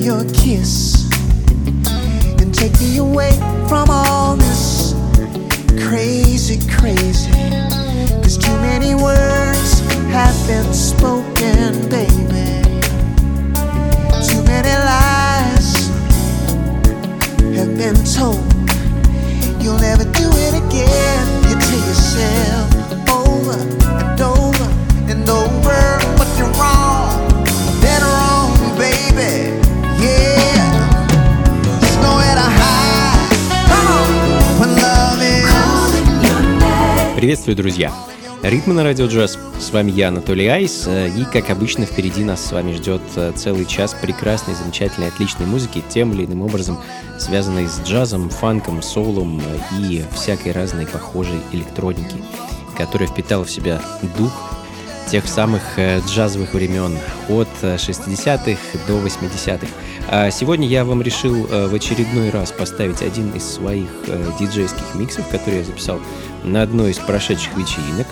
your kiss and take me away from all this crazy, crazy. Cause too many words have been spoken, baby. Too many lies have been told. You'll never do it again, you tell yourself. Приветствую, друзья! Ритмы на радио джаз. С вами я, Анатолий Айс, э, и, как обычно, впереди нас с вами ждет э, целый час прекрасной, замечательной, отличной музыки, тем или иным образом связанной с джазом, фанком, соулом э, и всякой разной похожей электроники, которая впитала в себя дух тех самых джазовых времен от 60-х до 80-х. А сегодня я вам решил в очередной раз поставить один из своих диджейских миксов, который я записал на одной из прошедших вечеринок.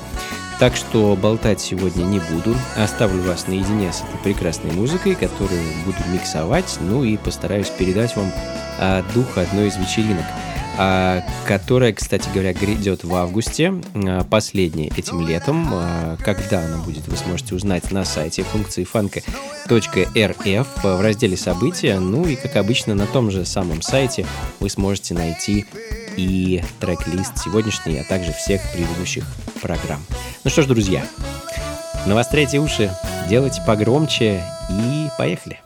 Так что болтать сегодня не буду, оставлю вас наедине с этой прекрасной музыкой, которую буду миксовать, ну и постараюсь передать вам дух одной из вечеринок, которая, кстати говоря, грядет в августе, а, последняя этим летом. А, когда она будет, вы сможете узнать на сайте функции фанка.рф в разделе события, ну и, как обычно, на том же самом сайте вы сможете найти и трек-лист сегодняшний, а также всех предыдущих программ. Ну что ж, друзья, навостряйте уши, делайте погромче и поехали!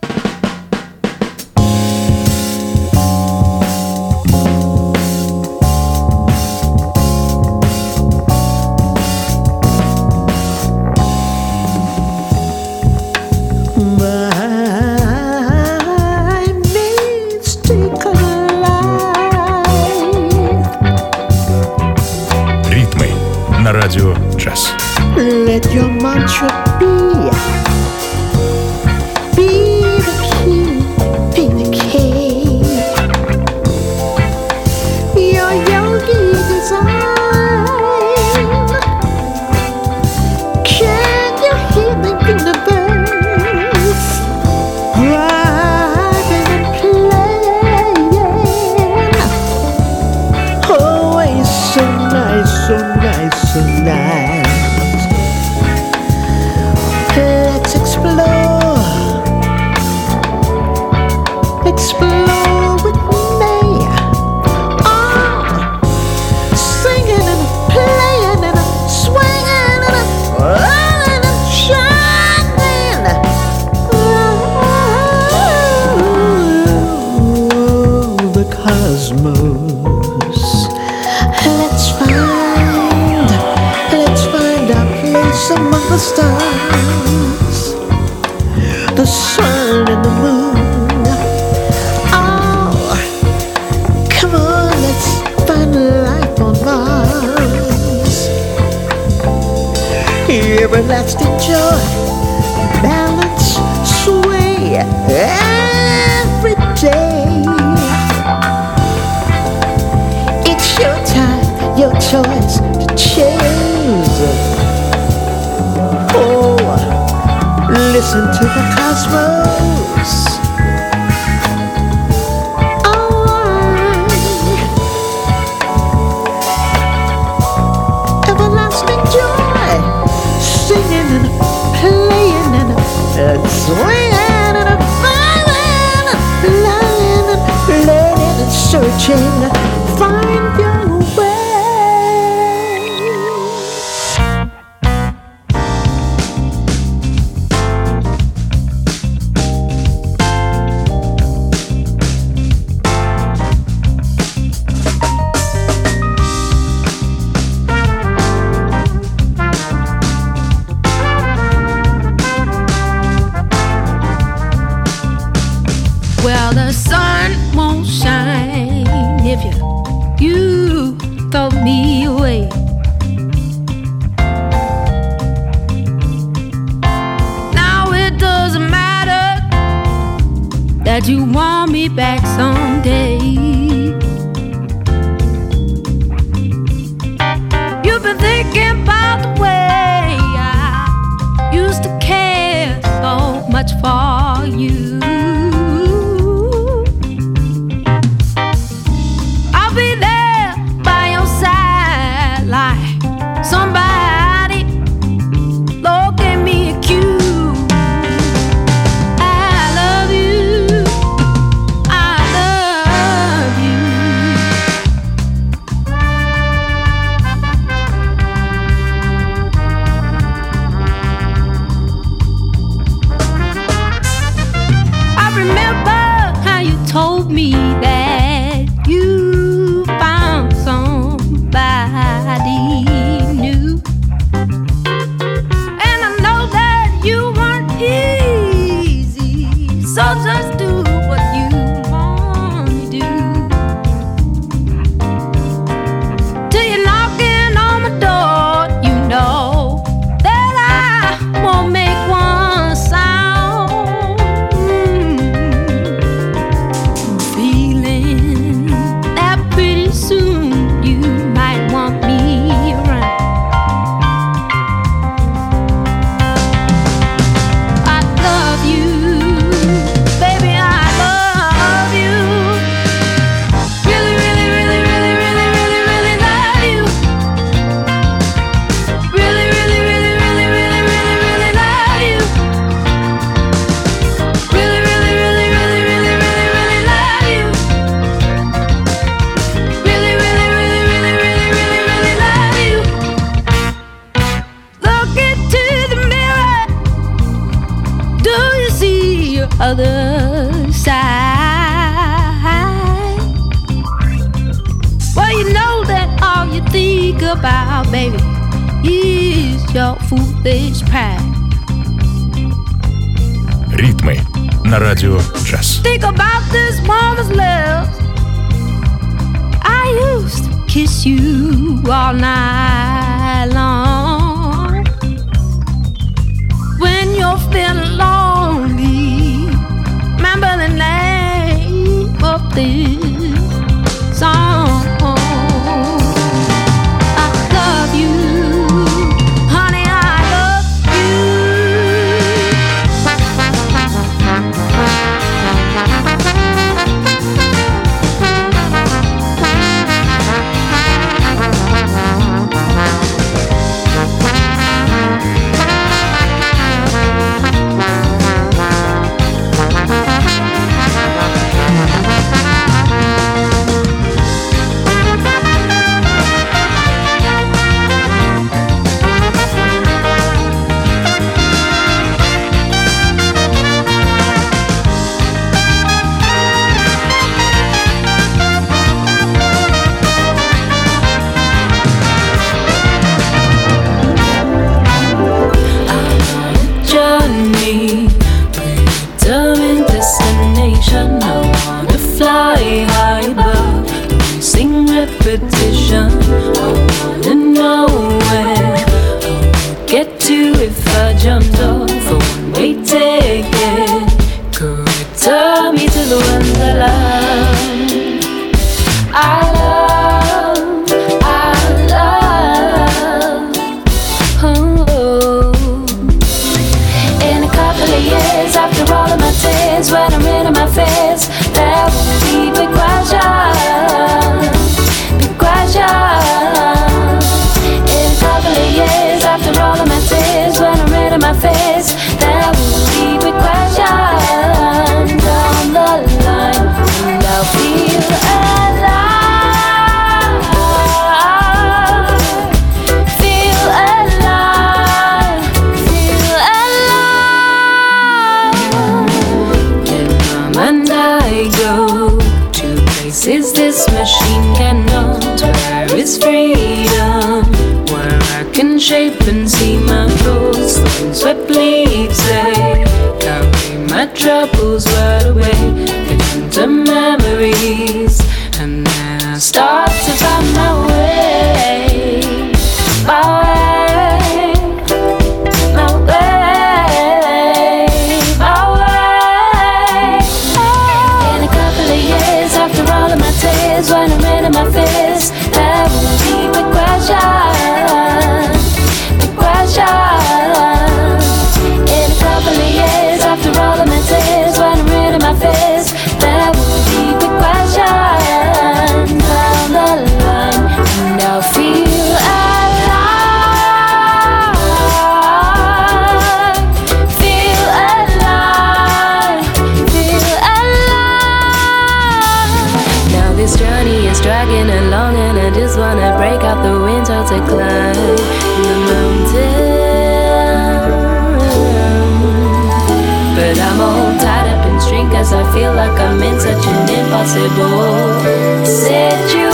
impossible situation.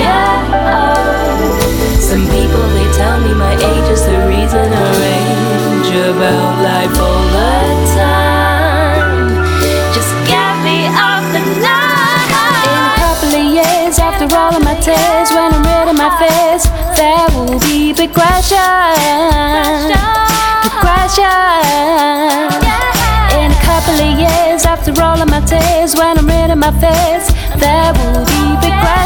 Yeah. Some people they tell me my age is the reason I about. my face, there will be regret.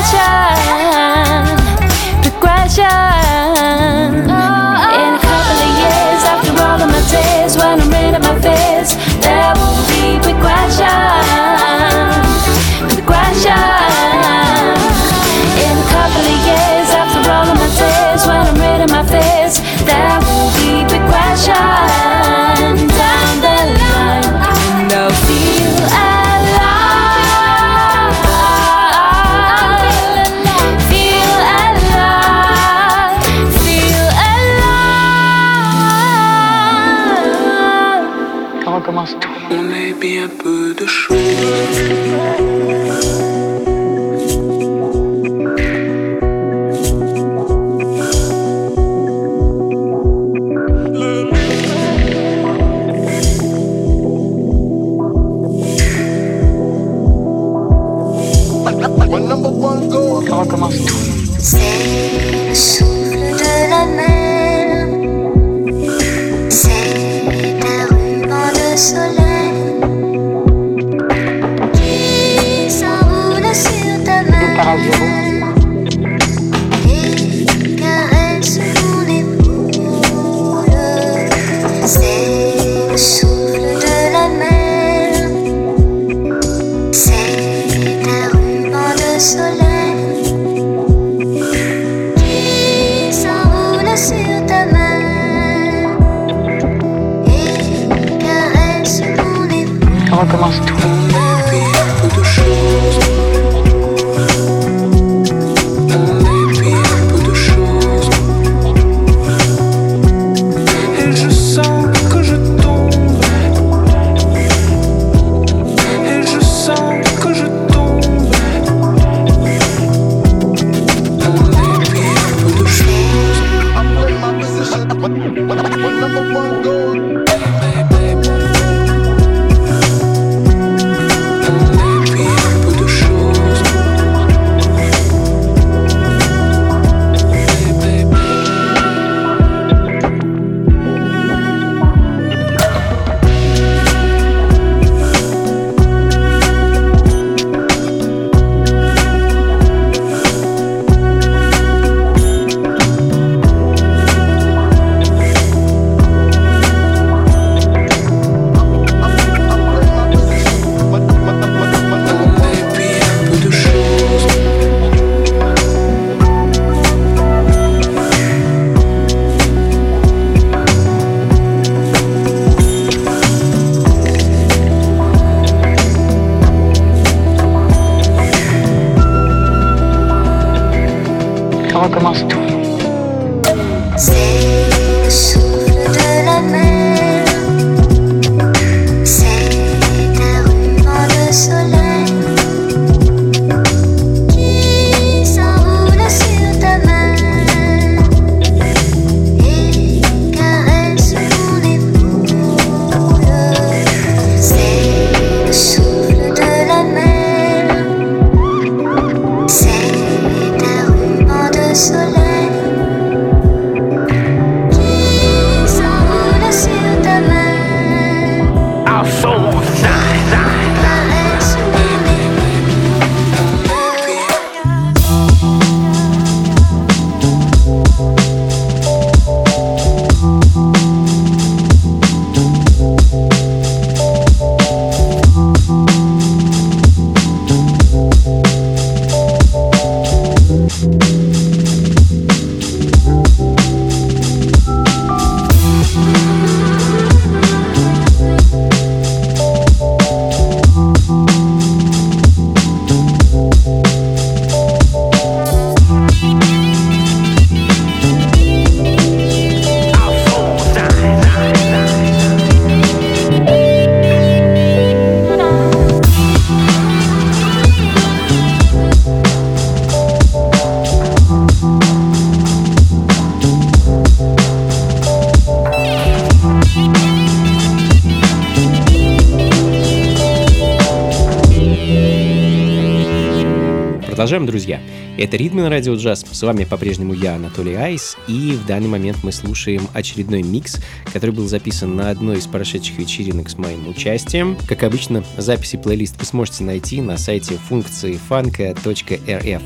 Продолжаем, друзья. Это «Ритмы на радио джаз». С вами по-прежнему я, Анатолий Айс. И в данный момент мы слушаем очередной микс, который был записан на одной из прошедших вечеринок с моим участием. Как обычно, записи плейлист вы сможете найти на сайте функции фанка.рф.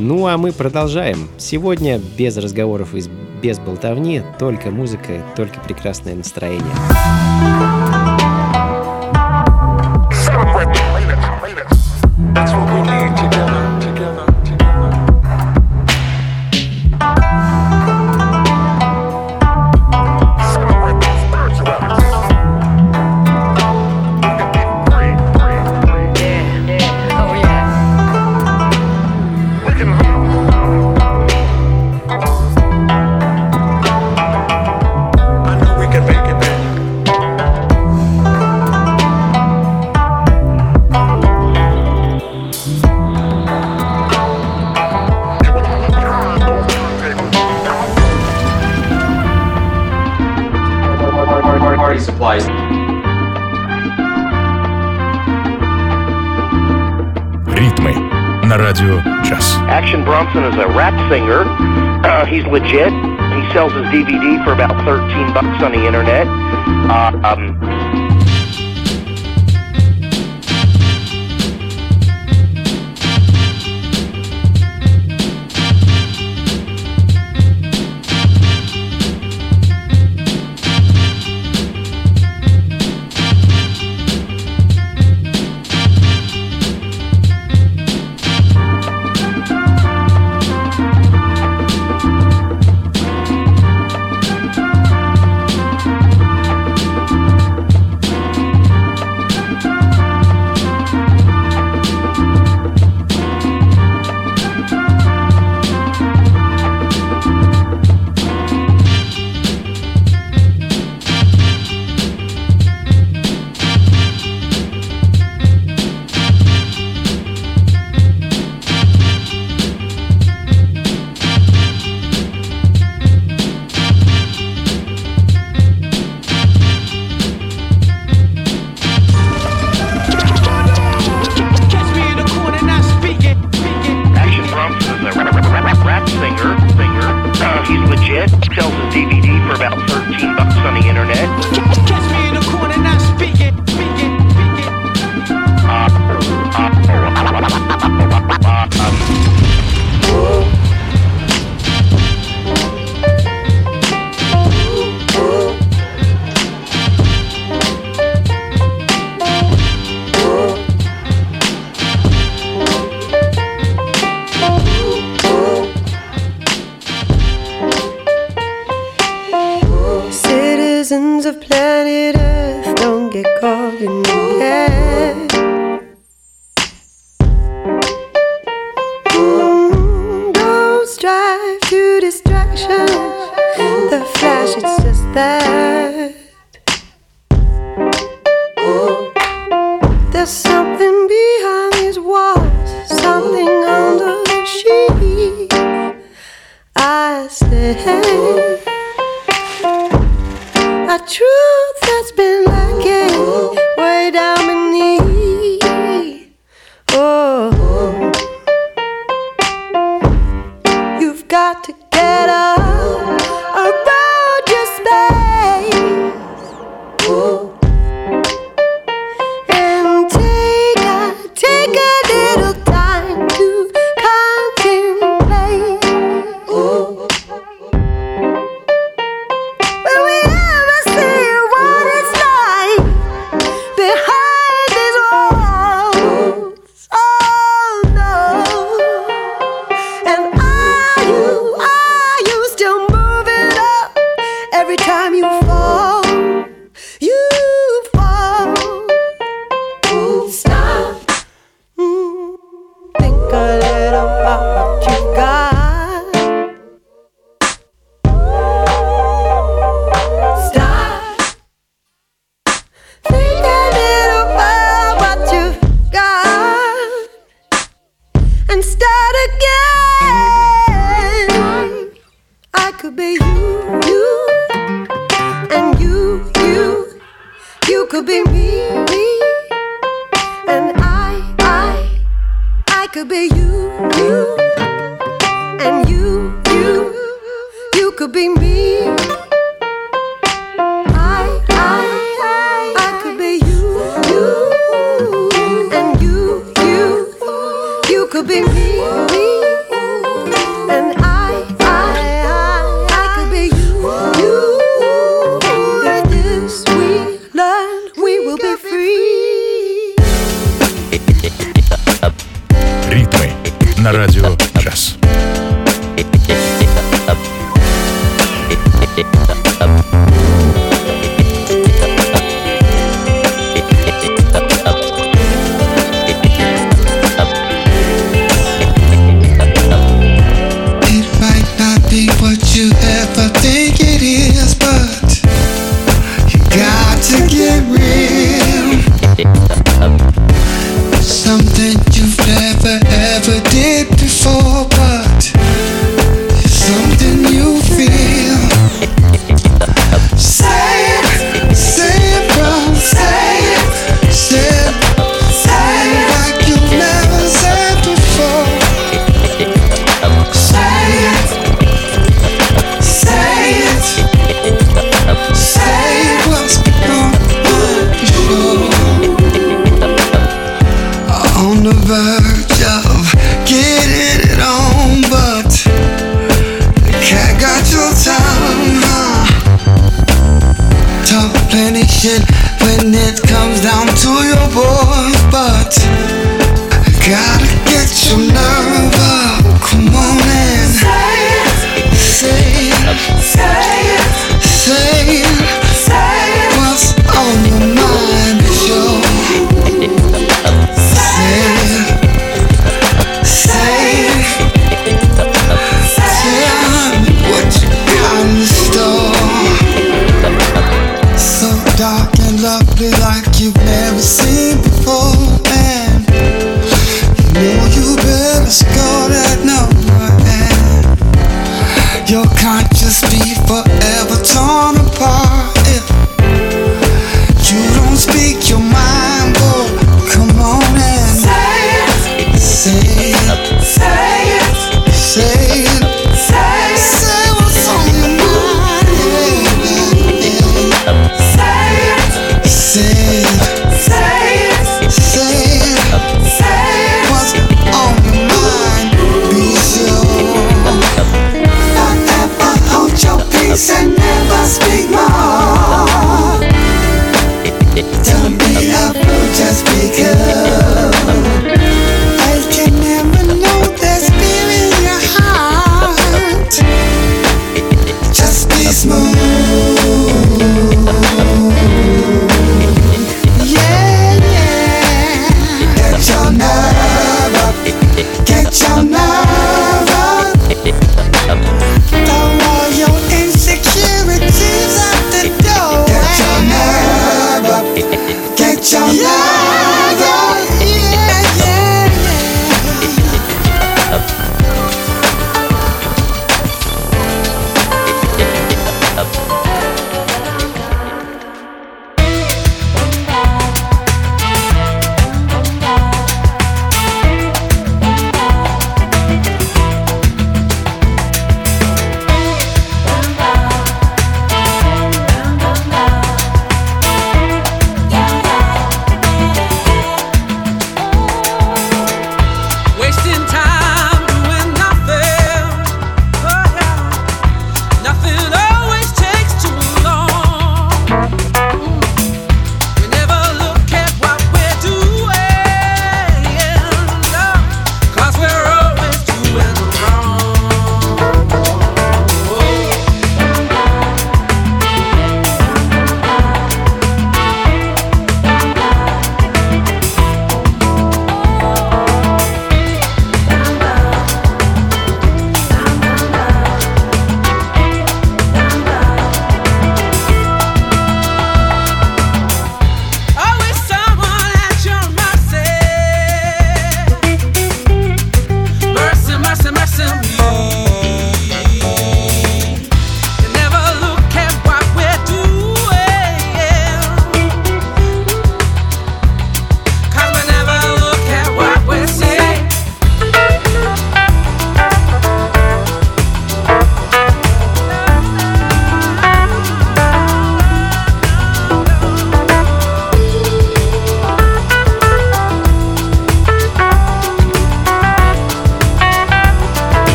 Ну а мы продолжаем. Сегодня без разговоров и без болтовни, только музыка, только прекрасное настроение. Bronson is a rap singer. Uh, he's legit. He sells his DVD for about 13 bucks on the internet. Uh, um, strive to distraction. The flash, it's just that. There's something behind these walls, something under the sheet. I say, a truth that's been lacking way down beneath.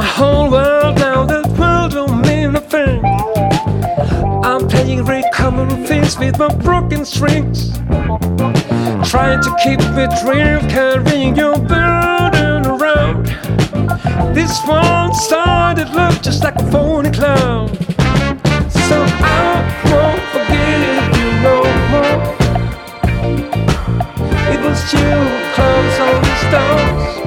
My whole world, now that world don't mean a thing. I'm playing recommon things with my broken strings. Trying to keep it real, carrying your burden around. This one started love just like a phony clown. So I won't forget you no more. It was you, close on the stars.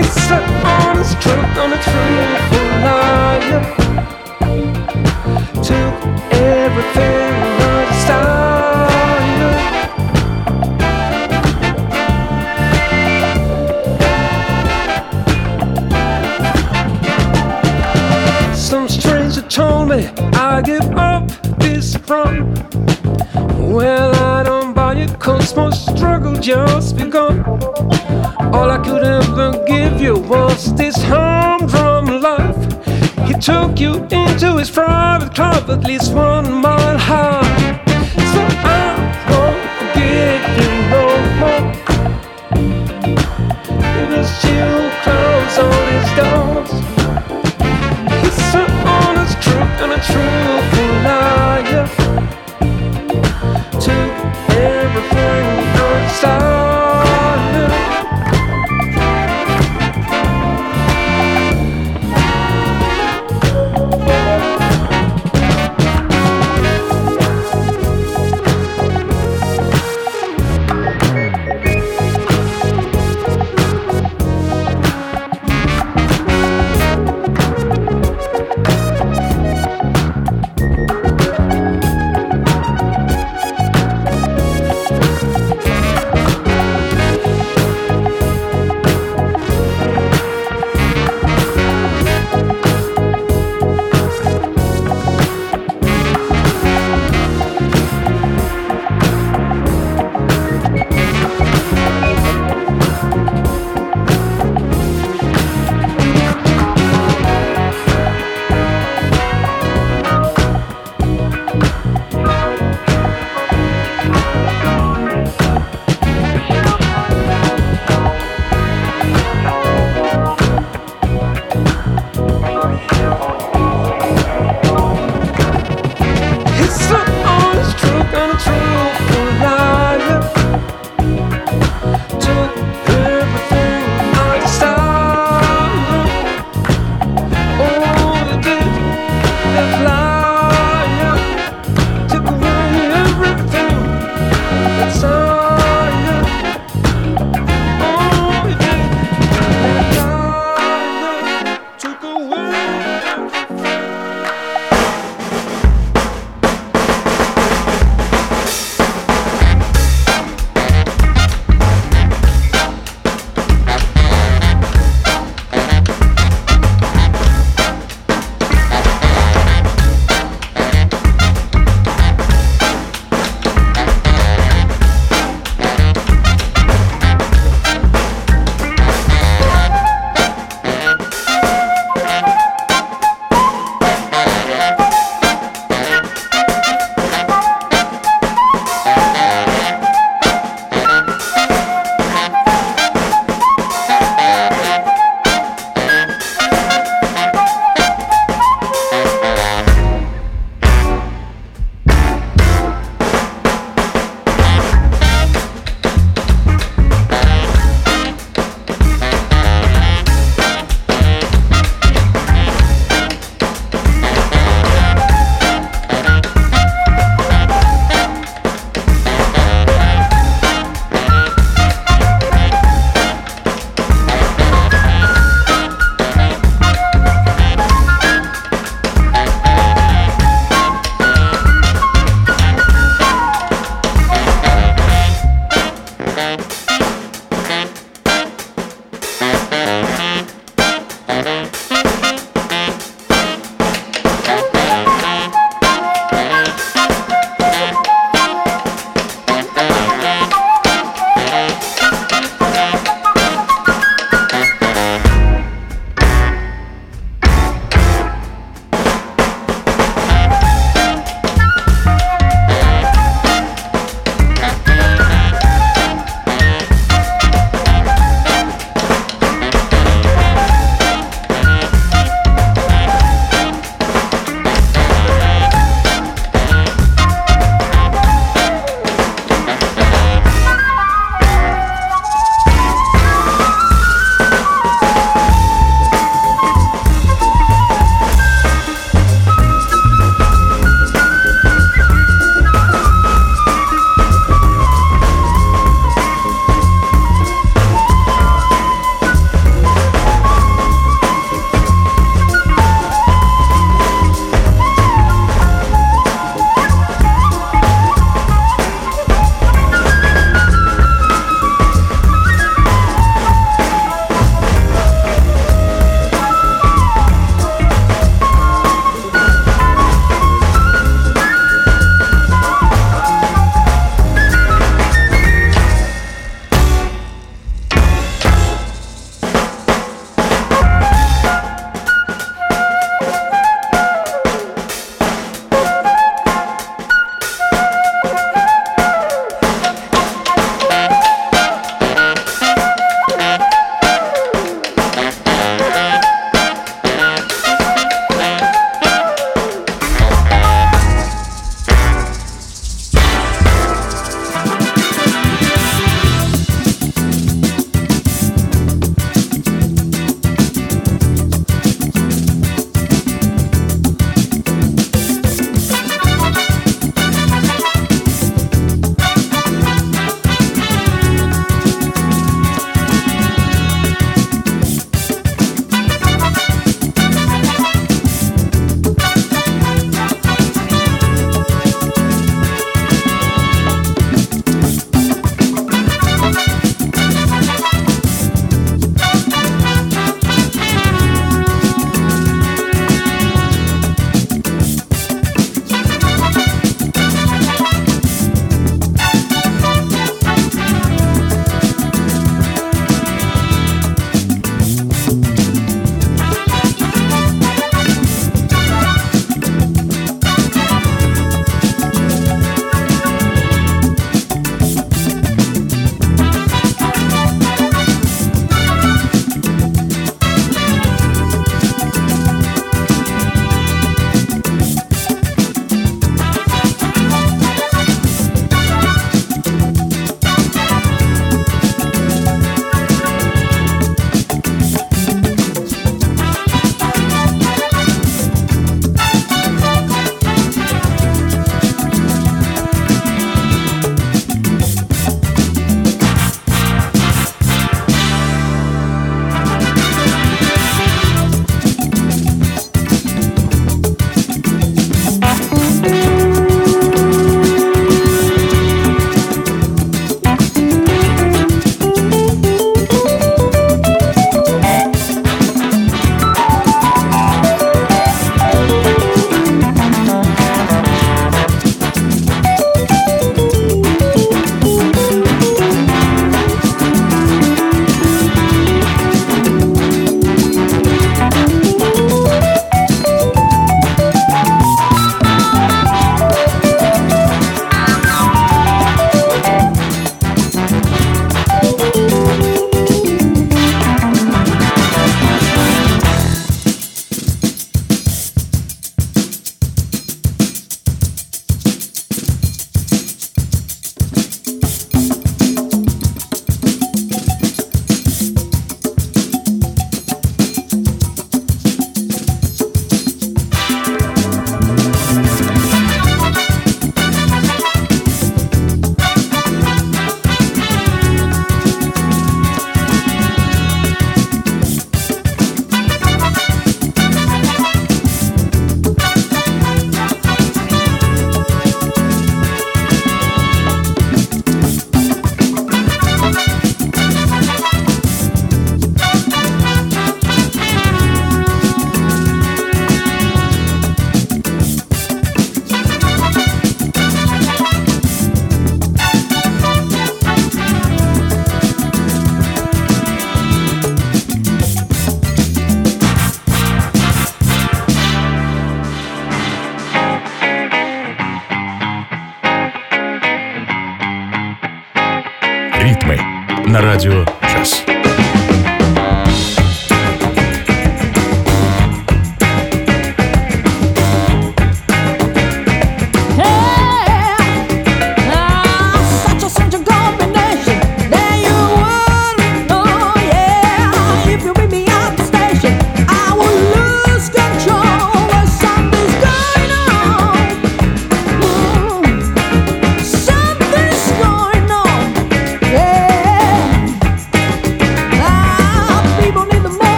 It's an honest truth on a truthful liar. Took everything I desired. Some stranger told me I give up this run. Well, I don't buy it, cause my struggle just begun. All I could ever give you was this humdrum life. He took you into his private club, at least one mile high. So I won't forget you no more. It was you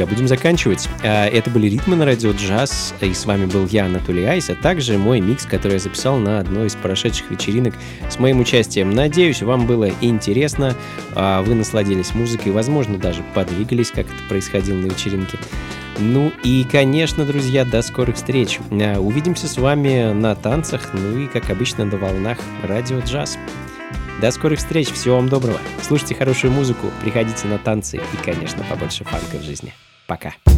друзья, будем заканчивать. А, Это были ритмы на радио джаз, и с вами был я, Анатолий Айс, а также мой микс, который я записал на одной из прошедших вечеринок с моим участием. Надеюсь, вам было интересно, а, вы насладились музыкой, возможно, даже подвигались, как это происходило на вечеринке. Ну и, конечно, друзья, до скорых встреч. А, Увидимся с вами на танцах, ну и, как обычно, на волнах радио джаз. До скорых встреч, всего вам доброго. Слушайте хорошую музыку, приходите на танцы и, конечно, побольше фанка в жизни. Пока.